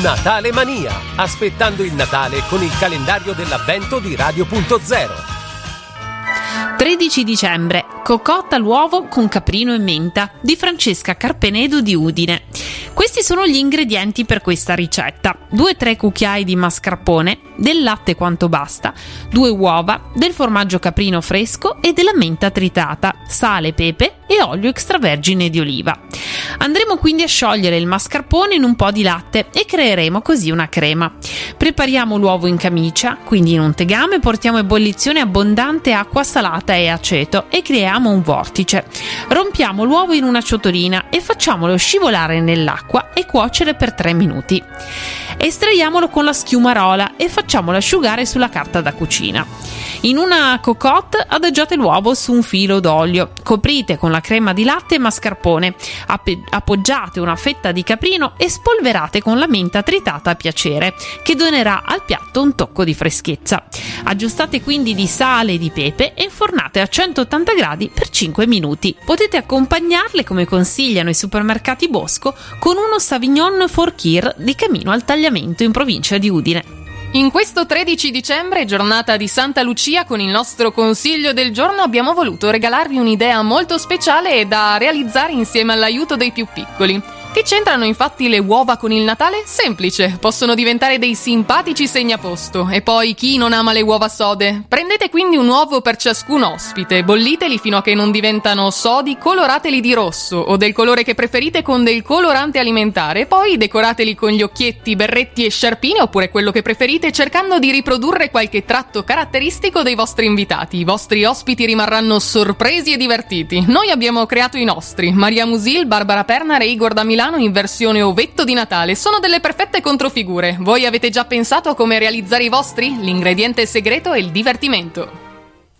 Natale Mania, aspettando il Natale con il calendario dell'avvento di Radio.0. 13 dicembre, cocotta all'uovo con caprino e menta di Francesca Carpenedo di Udine. Questi sono gli ingredienti per questa ricetta: 2-3 cucchiai di mascarpone, del latte quanto basta, 2 uova, del formaggio caprino fresco e della menta tritata, sale, pepe e olio extravergine di oliva. Andremo quindi a sciogliere il mascarpone in un po' di latte e creeremo così una crema. Prepariamo l'uovo in camicia, quindi in un tegame portiamo ebollizione abbondante acqua salata e aceto e creiamo un vortice. Rompiamo l'uovo in una ciotolina e facciamolo scivolare nell'acqua e cuocere per 3 minuti. Estraiamolo con la schiumarola e facciamolo asciugare sulla carta da cucina. In una cocotte adagiate l'uovo su un filo d'olio, coprite con la crema di latte e mascarpone, appoggiate una fetta di caprino e spolverate con la menta tritata a piacere, che donerà al piatto un tocco di freschezza. Aggiustate quindi di sale e di pepe e infornate a 180 gradi per 5 minuti. Potete accompagnarle, come consigliano i supermercati Bosco, con uno Savignon Forkir di Camino al Tagliamento in provincia di Udine. In questo 13 dicembre, giornata di Santa Lucia, con il nostro consiglio del giorno abbiamo voluto regalarvi un'idea molto speciale da realizzare insieme all'aiuto dei più piccoli. Che c'entrano infatti le uova con il Natale? Semplice, possono diventare dei simpatici segnaposto. E poi chi non ama le uova sode? Prendete quindi un uovo per ciascun ospite, bolliteli fino a che non diventano sodi, colorateli di rosso o del colore che preferite con del colorante alimentare, poi decorateli con gli occhietti, berretti e sciarpine oppure quello che preferite, cercando di riprodurre qualche tratto caratteristico dei vostri invitati. I vostri ospiti rimarranno sorpresi e divertiti. Noi abbiamo creato i nostri, Maria Musil, Barbara Pernar e Igor da Milano in versione ovetto di Natale. Sono delle perfette controfigure. Voi avete già pensato a come realizzare i vostri? L'ingrediente segreto è il divertimento. momento.